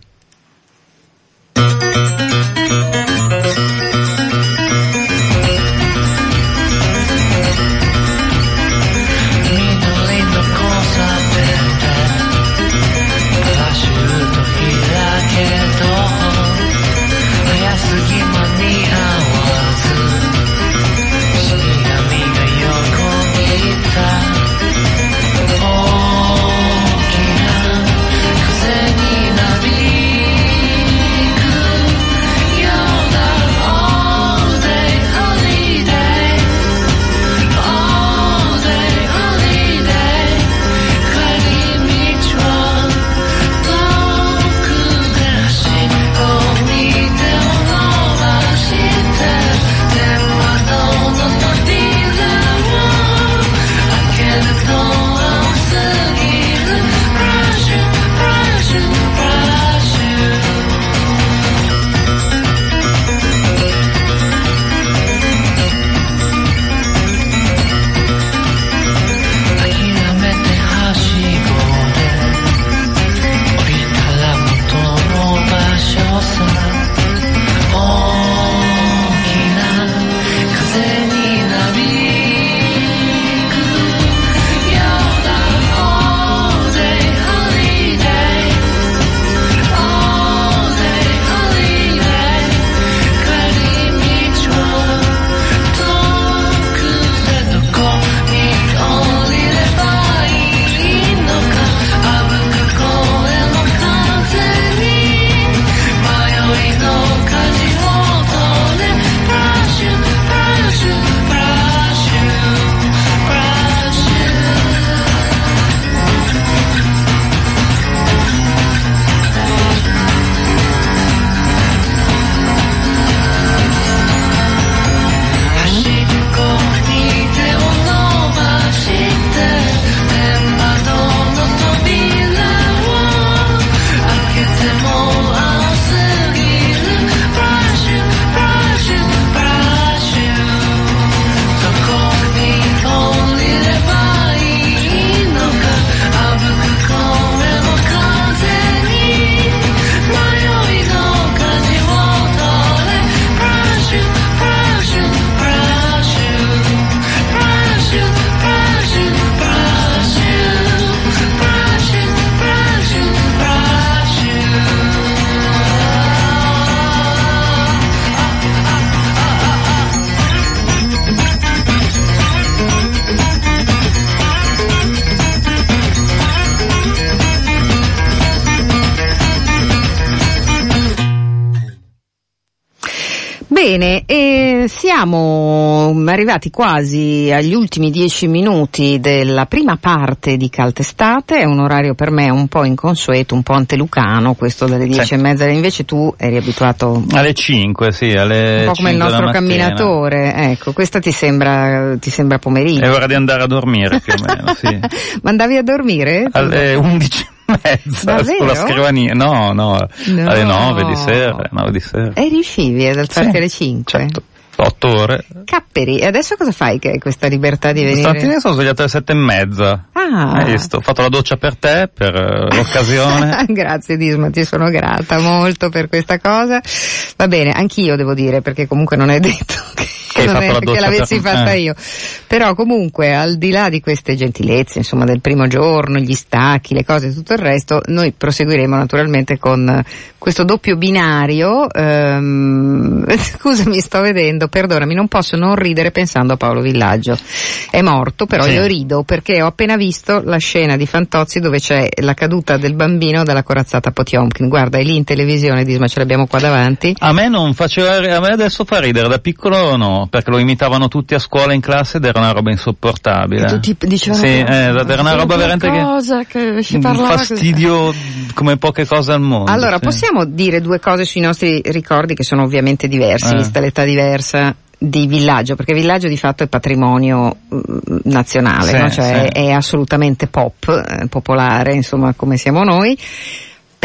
Arrivati quasi agli ultimi dieci minuti della prima parte di Caltestate, è un orario per me un po' inconsueto, un po' antelucano, questo delle dieci sì. e mezza, invece tu eri abituato... Alle cinque, sì, alle Un po' come il nostro camminatore, ecco, questa ti sembra, ti sembra pomeriggio. È ora di andare a dormire più o meno, sì. Ma andavi a dormire? Alle undici mezza Davvero? sulla scrivania. No, no, no, alle nove di sera. 9 di sera. E riuscivi ad alzarti sì, alle 5? Certo. 8 ore. Capperi, e adesso cosa fai che hai questa libertà di venire? Stamattina sono svegliato alle sette e mezza. Ah. Hai visto? Ho fatto la doccia per te, per uh, l'occasione. Grazie Disma, ti sono grata molto per questa cosa. Va bene, anch'io devo dire, perché comunque non è detto che che, la che l'avessi fatta eh. io. Però comunque al di là di queste gentilezze, insomma del primo giorno, gli stacchi, le cose e tutto il resto, noi proseguiremo naturalmente con questo doppio binario. Ehm, scusami, sto vedendo, perdonami, non posso non ridere pensando a Paolo Villaggio. È morto, però Sì. io rido perché ho appena visto la scena di Fantozzi dove c'è la caduta del bambino dalla corazzata Potiomkin. Guarda, è lì in televisione, Disma, ce l'abbiamo qua davanti. A me non faceva, a me adesso fa ridere, da piccolo no, perché lo imitavano tutti a scuola in classe ed era una roba insopportabile. E tutti dicevano Sì, eh, era una roba veramente che... cosa che si un parlava così. fastidio come poche cose al mondo. Allora, sì. possiamo dire due cose sui nostri ricordi che sono ovviamente diversi, Eh. vista l'età diversa di Villaggio, perché Villaggio di fatto è patrimonio mm, nazionale, Sì, no? cioè sì. è assolutamente pop, eh, popolare, insomma, come siamo noi.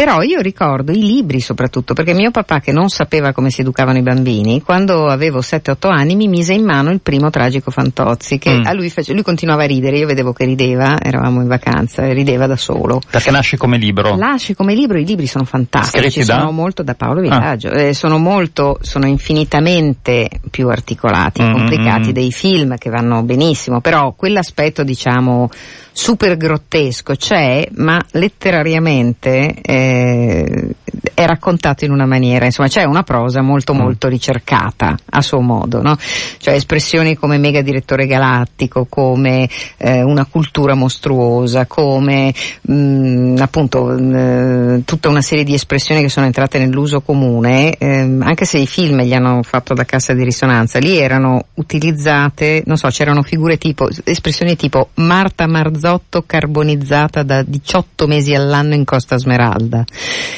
Però io ricordo i libri soprattutto, perché mio papà che non sapeva come si educavano i bambini, quando avevo 7-8 anni mi mise in mano il primo tragico Fantozzi, che Mm. a lui, face- lui continuava a ridere, io vedevo che rideva, eravamo in vacanza e rideva da solo. Perché nasce come libro. Lasci come libro, i libri sono fantastici, Scritti da? sono molto da Paolo Villaggio, eh, sono molto, sono infinitamente più articolati, Mm, complicati mm. dei film che vanno benissimo, però quell'aspetto diciamo super grottesco c'è, ma letterariamente eh, è raccontato in una maniera, insomma c'è una prosa molto Mm. molto ricercata a suo modo, no? Cioè espressioni come mega direttore galattico, come eh, una cultura mostruosa, come mh, appunto mh, tutta una serie di espressioni che sono entrate nell'uso comune, ehm, anche se i film gli hanno fatto da cassa di risonanza, lì erano utilizzate, non so, c'erano figure tipo, espressioni tipo Marta Marzotto carbonizzata da 18 mesi all'anno in Costa Smeralda.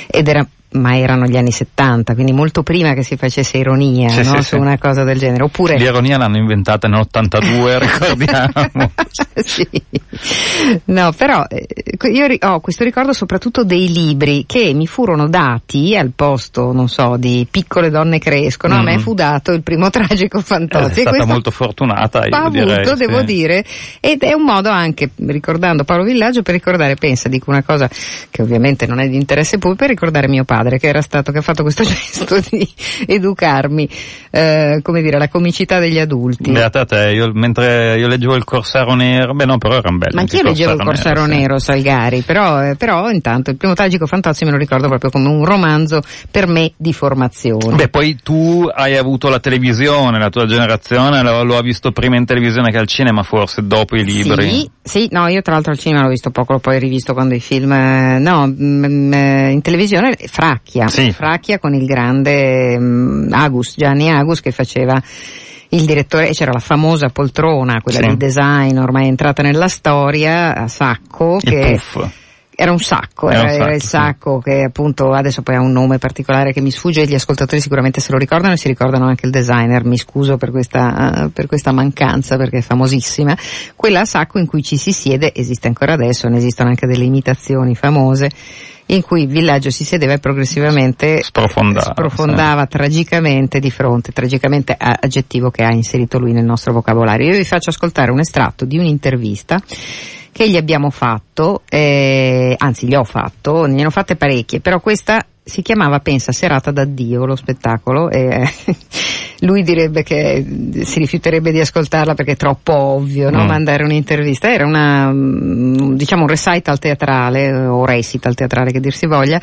Ed era ma erano gli anni 70, quindi molto prima che si facesse ironia Sì, no? sì, su sì. una cosa del genere. Oppure L'ironia l'hanno inventata nell'82, ricordiamo. sì. No, però eh, io ho questo ricordo soprattutto dei libri che mi furono dati al posto, non so, di piccole donne crescono. A me Mm. fu dato il primo tragico È Fantozzi. e stata questo molto fortunata, io avuto, direi. devo dire, ed è un modo anche, ricordando Paolo Villaggio, per ricordare, pensa, dico una cosa che ovviamente non è di interesse pubblico, per ricordare mio padre che era stato, che ha fatto questo gesto di educarmi, eh, come dire, alla comicità degli adulti. Beata te, io, mentre io leggevo il Corsaro Nero, beh no, però erano belli. Ma anch'io leggevo il Corsaro sì. Nero, Salgari, però, eh, però intanto il primo tragico Fantozzi me lo ricordo proprio come un romanzo per me di formazione. Beh, poi tu hai avuto la televisione, la tua generazione lo, lo ha visto prima in televisione che al cinema, forse dopo i libri. Sì, sì, no, io tra l'altro al cinema l'ho visto poco, l'ho poi rivisto quando i film, eh, no, mm, eh, in televisione Fracchia, Sì. Fracchia con il grande mm, Agus, Gianni Agus che faceva il direttore, e c'era la famosa poltrona, quella Sì. di design ormai entrata nella storia, a sacco, Il che puff. Era un sacco, Era era, un era sacco, il sì. sacco che appunto adesso poi ha un nome particolare che mi sfugge e gli ascoltatori sicuramente se lo ricordano e si ricordano anche il designer, mi scuso per questa, eh, per questa mancanza perché è famosissima, quella a sacco in cui ci si siede, esiste ancora adesso, ne esistono anche delle imitazioni famose, in cui il villaggio si sedeva e progressivamente Sprofondava, sprofondava tragicamente di fronte, tragicamente aggettivo che ha inserito lui nel nostro vocabolario. Io vi faccio ascoltare un estratto di un'intervista che gli abbiamo fatto, eh, anzi gli ho fatto, ne ho fatte parecchie, però questa si chiamava Pensa Serata d'addio, lo spettacolo, e eh, lui direbbe che si rifiuterebbe di ascoltarla perché è troppo ovvio, no? Mm. mandare un'intervista. Era una, mm, diciamo un recital teatrale, eh, o recital teatrale che dir si voglia,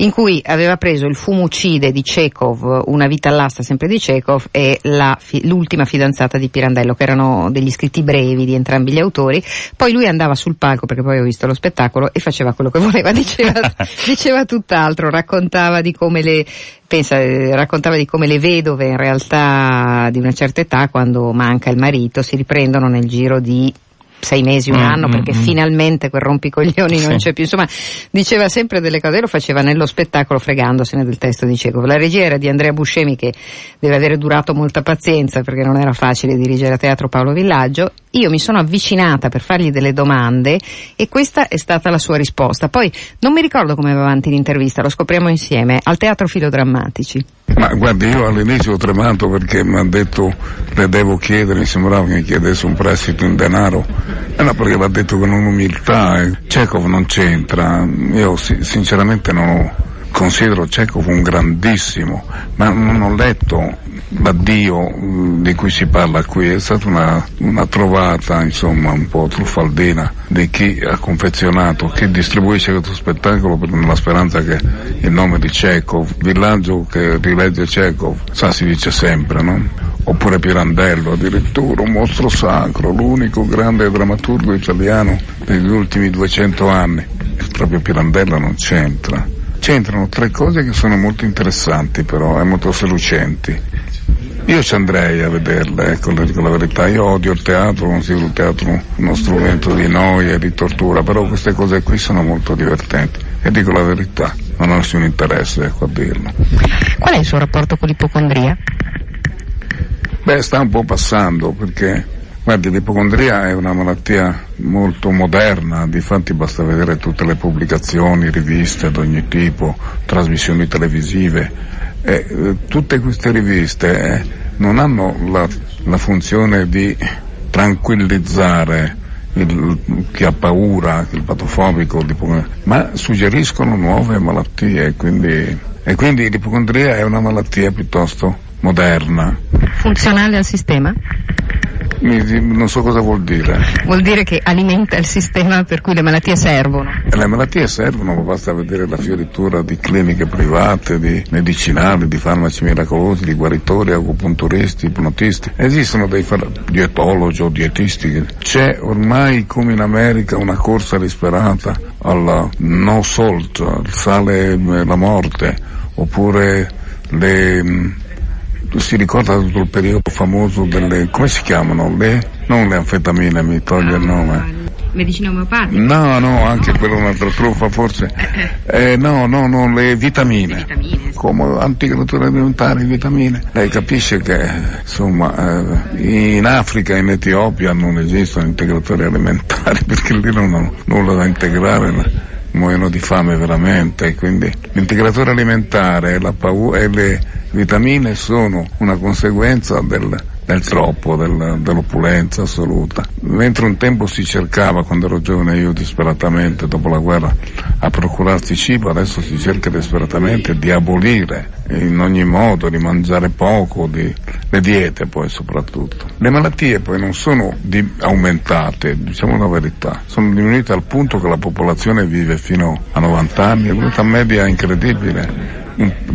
in cui aveva preso il Fumucide di Chekhov, Una vita all'asta sempre di Chekhov e la l'ultima fidanzata di Pirandello, che erano degli scritti brevi di entrambi gli autori. Poi lui andava sul palco, perché poi ho visto lo spettacolo, e faceva quello che voleva, diceva, diceva tutt'altro, raccontava di come le, pensa, eh, raccontava di come le vedove in realtà di una certa età, quando manca il marito, si riprendono nel giro di sei mesi, un mm, anno, mm, perché mm, finalmente quel rompicoglioni sì. non c'è più. Insomma, diceva sempre delle cose, lo faceva nello spettacolo fregandosene del testo di Cecov. La regia era di Andrea Buscemi che deve avere durato molta pazienza perché non era facile dirigere a teatro Paolo Villaggio. Io mi sono avvicinata per fargli delle domande e questa è stata la sua risposta. Poi non mi ricordo come va avanti l'intervista, lo scopriamo insieme, al Teatro Filodrammatici. Ma guardi, io all'inizio ho tremato perché mi ha detto le devo chiedere, mi sembrava che mi chiedesse un prestito in denaro. E no, perché l'ha detto con un'umiltà. Eh. Chekhov non c'entra. Io sinceramente non ho considero Chekhov un grandissimo, ma non ho letto l'addio mm, di cui si parla qui, è stata una, una, trovata insomma un po' truffaldina di chi ha confezionato, chi distribuisce questo spettacolo nella speranza che il nome di Chekhov, villaggio che rilegge Chekhov, sa si dice sempre, no? Oppure Pirandello addirittura, un mostro sacro, l'unico grande drammaturgo italiano degli ultimi 200 anni. Proprio Pirandello non c'entra c'entrano tre cose che sono molto interessanti però e molto seducenti. Io ci andrei a vederle, ecco, le dico la verità, io odio il teatro, considero il teatro uno strumento di noia di tortura, però queste cose qui sono molto divertenti e dico la verità, non ho nessun interesse ecco, a dirlo. Qual è il suo rapporto con l'ipocondria? Beh, sta un po' passando perché Guardi, l'ipocondria è una malattia molto moderna, difatti basta vedere tutte le pubblicazioni, riviste di tipo, trasmissioni televisive. E, eh, tutte queste riviste eh, non hanno la, la, funzione di tranquillizzare il, chi ha paura, il patofobico, ma suggeriscono nuove malattie, quindi, e quindi l'ipocondria è una malattia piuttosto moderna. Funzionale al sistema? Non so cosa vuol dire. Vuol dire che alimenta il sistema per cui le malattie servono. Le malattie servono, basta vedere la fioritura di cliniche private, di medicinali, di farmaci miracolosi, di guaritori, acupunturisti, ipnotisti. Esistono dei far- dietologi o dietisti. C'è ormai come in America una corsa disperata alla no salt, al sale la morte, oppure le si ricorda tutto il periodo famoso delle, come si chiamano? Le, non le anfetamine, mi toglie il nome. Medicina omeopatica? No, no, anche quella è un'altra truffa forse. Eh, no, no, no, le vitamine. Le vitamine. Come anticatura alimentari, vitamine. Lei capisce che, insomma, eh, in Africa in Etiopia non esistono integratori alimentari perché lì non hanno nulla da integrare muoiono di fame veramente, quindi l'integratore alimentare e, paura, e le vitamine sono una conseguenza del, del troppo, del, dell'opulenza assoluta. Mentre un tempo si cercava, quando ero giovane io disperatamente, dopo la guerra, a procurarsi cibo, adesso si cerca disperatamente di abolire in ogni modo, di mangiare poco, di, le diete poi soprattutto. Le malattie poi non sono di, aumentate, diciamo la verità, sono diminuite al punto che la popolazione vive fino a 90 anni, è un'età media incredibile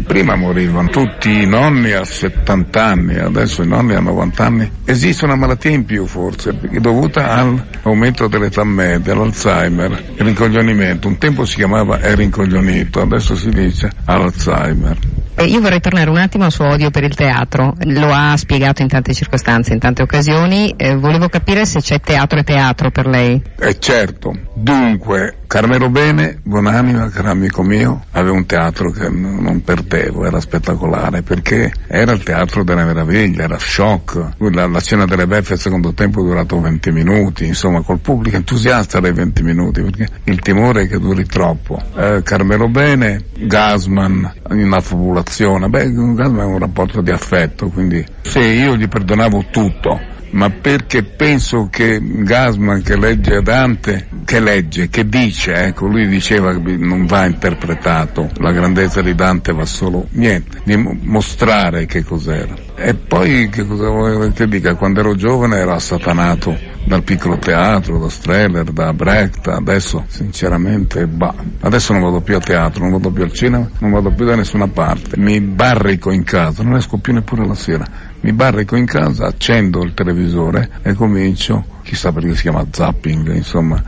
prima morivano tutti i nonni a 70 anni, adesso i nonni a 90 anni. Esiste una malattia in più forse, dovuta all'aumento dell'età media, all'Alzheimer, il rincoglionimento. Un tempo si chiamava è rincoglionito, adesso si dice Alzheimer. Eh, io vorrei tornare un attimo al suo odio per il teatro, lo ha spiegato in tante circostanze, in tante occasioni, eh, volevo capire se c'è teatro e teatro per lei. Eh certo, dunque Carmelo Bene, buonanima, caro amico mio, aveva un teatro che non perdevo, era spettacolare perché era il teatro delle meraviglie, era shock. La, la cena delle beffe al secondo tempo è durato 20 minuti, insomma col pubblico entusiasta dai 20 minuti perché il timore è che duri troppo. Eh, Carmelo Bene, Gasman in affabulazione, beh Gasman è un rapporto di affetto, quindi se io gli perdonavo tutto ma perché penso che Gasman che legge Dante, che legge, che dice, ecco, lui diceva che non va interpretato, la grandezza di Dante va solo, niente, di mostrare che cos'era. E poi che cosa vuoi che dica, quando ero giovane era assatanato dal piccolo teatro, da Streller, da Brecht, adesso sinceramente, bah, adesso non vado più a teatro, non vado più al cinema, non vado più da nessuna parte, mi barrico in casa, non esco più neppure la sera mi barrico in casa, accendo il televisore e comincio, chissà perché si chiama zapping, insomma,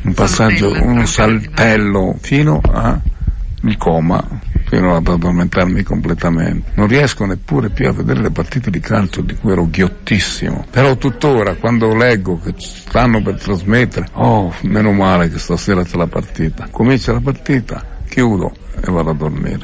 un passaggio, un saltello fino al coma fino ad addormentarmi completamente. Non riesco neppure più a vedere le partite di calcio di cui ero ghiottissimo. Però tuttora quando leggo che stanno per trasmettere, oh, meno male che stasera c'è la partita. Comincia la partita, chiudo e vado a dormire.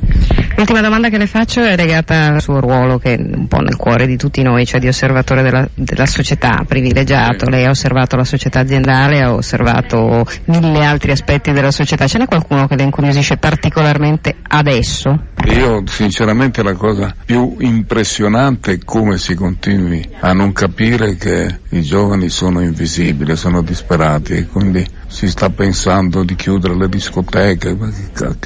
L'ultima domanda che le faccio è legata al suo ruolo che è un po' nel cuore di tutti noi, cioè di osservatore della, della società privilegiato. Lei ha osservato la società aziendale, ha osservato mille altri aspetti della società. Ce n'è qualcuno che le incuriosisce particolarmente adesso? Io sinceramente la cosa più impressionante è come si continui a non capire che i giovani sono invisibili, sono disperati e quindi si sta pensando di chiudere le discoteche,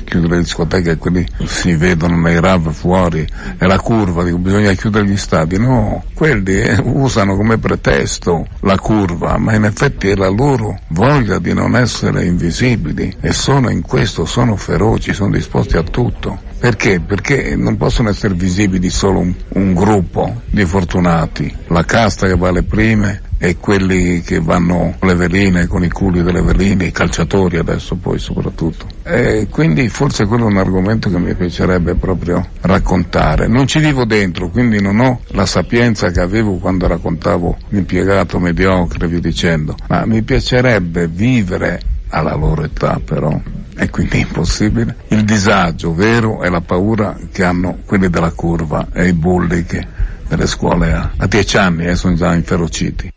chiudere le discoteche quelli si vedono nei RAV fuori, è la curva, dico bisogna chiudere gli stadi, no, quelli eh, usano come pretesto la curva, ma in effetti è la loro voglia di non essere invisibili e sono in questo, sono feroci, sono disposti a tutto. Perché? Perché non possono essere visibili solo un, un gruppo di fortunati, la casta che va alle prime e quelli che vanno le veline con i culi delle veline, i calciatori adesso poi soprattutto. E quindi forse quello è un argomento che mi piacerebbe proprio raccontare. Non ci vivo dentro, quindi non ho la sapienza che avevo quando raccontavo l'impiegato mediocre, vi dicendo, ma mi piacerebbe vivere alla loro età però e quindi è impossibile. Il disagio vero è la paura che hanno quelli della curva e i bulli che nelle scuole a, a dieci anni eh, sono già inferociti.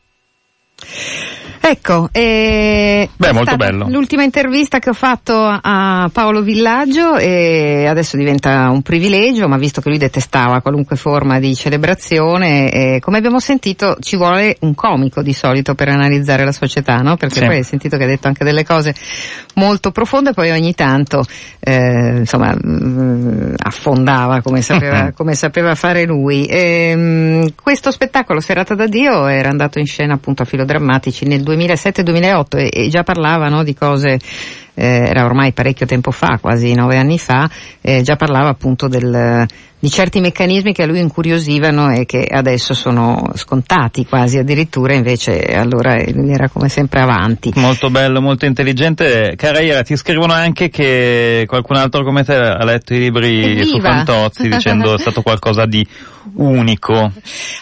Ecco, eh, Beh, molto bello. l'ultima intervista che ho fatto a Paolo Villaggio e adesso diventa un privilegio, ma visto che lui detestava qualunque forma di celebrazione, eh, come abbiamo sentito ci vuole un comico di solito per analizzare la società, no? Perché sì. poi hai sentito che ha detto anche delle cose molto profonde, poi ogni tanto eh, insomma mh, mm, affondava come sapeva, come sapeva fare lui. E, ehm, mh, questo spettacolo Serata da Dio era andato in scena appunto a filodrammatici nel 2007-2008 e, e già parlava no, di cose eh, era ormai parecchio tempo fa, quasi nove anni fa, eh, già parlava appunto del, di certi meccanismi che a lui incuriosivano e che adesso sono scontati quasi addirittura, invece allora era come sempre avanti. Molto bello, molto intelligente. Carriera, ti scrivono anche che qualcun altro come te ha letto i libri Evviva. su Fantozzi dicendo è stato qualcosa di unico.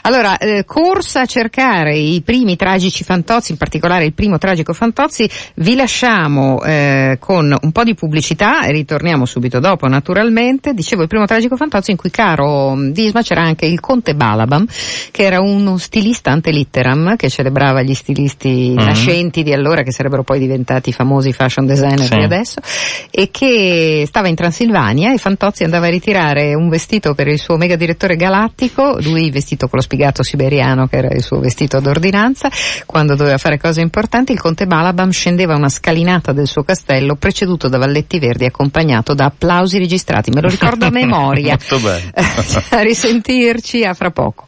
Allora, eh, corsa a cercare i primi tragici Fantozzi, in particolare il primo tragico Fantozzi, vi lasciamo eh, con un po' di pubblicità e ritorniamo subito dopo naturalmente. Dicevo il primo tragico Fantozzi in cui caro Disma c'era anche il conte Balabam, che era uno stilista ante litteram, che celebrava gli stilisti mm-hmm. nascenti di allora, che sarebbero poi diventati famosi fashion designer sì. di adesso, e che stava in Transilvania e Fantozzi andava a ritirare un vestito per il suo mega direttore galattico, lui vestito con lo spigato siberiano, che era il suo vestito d'ordinanza, quando doveva fare cose importanti, il conte Balabam scendeva una scalinata del suo castello, preceduto da valletti verdi, accompagnato da applausi registrati. Me lo ricordo a memoria. Molto bene. a risentirci, a fra poco.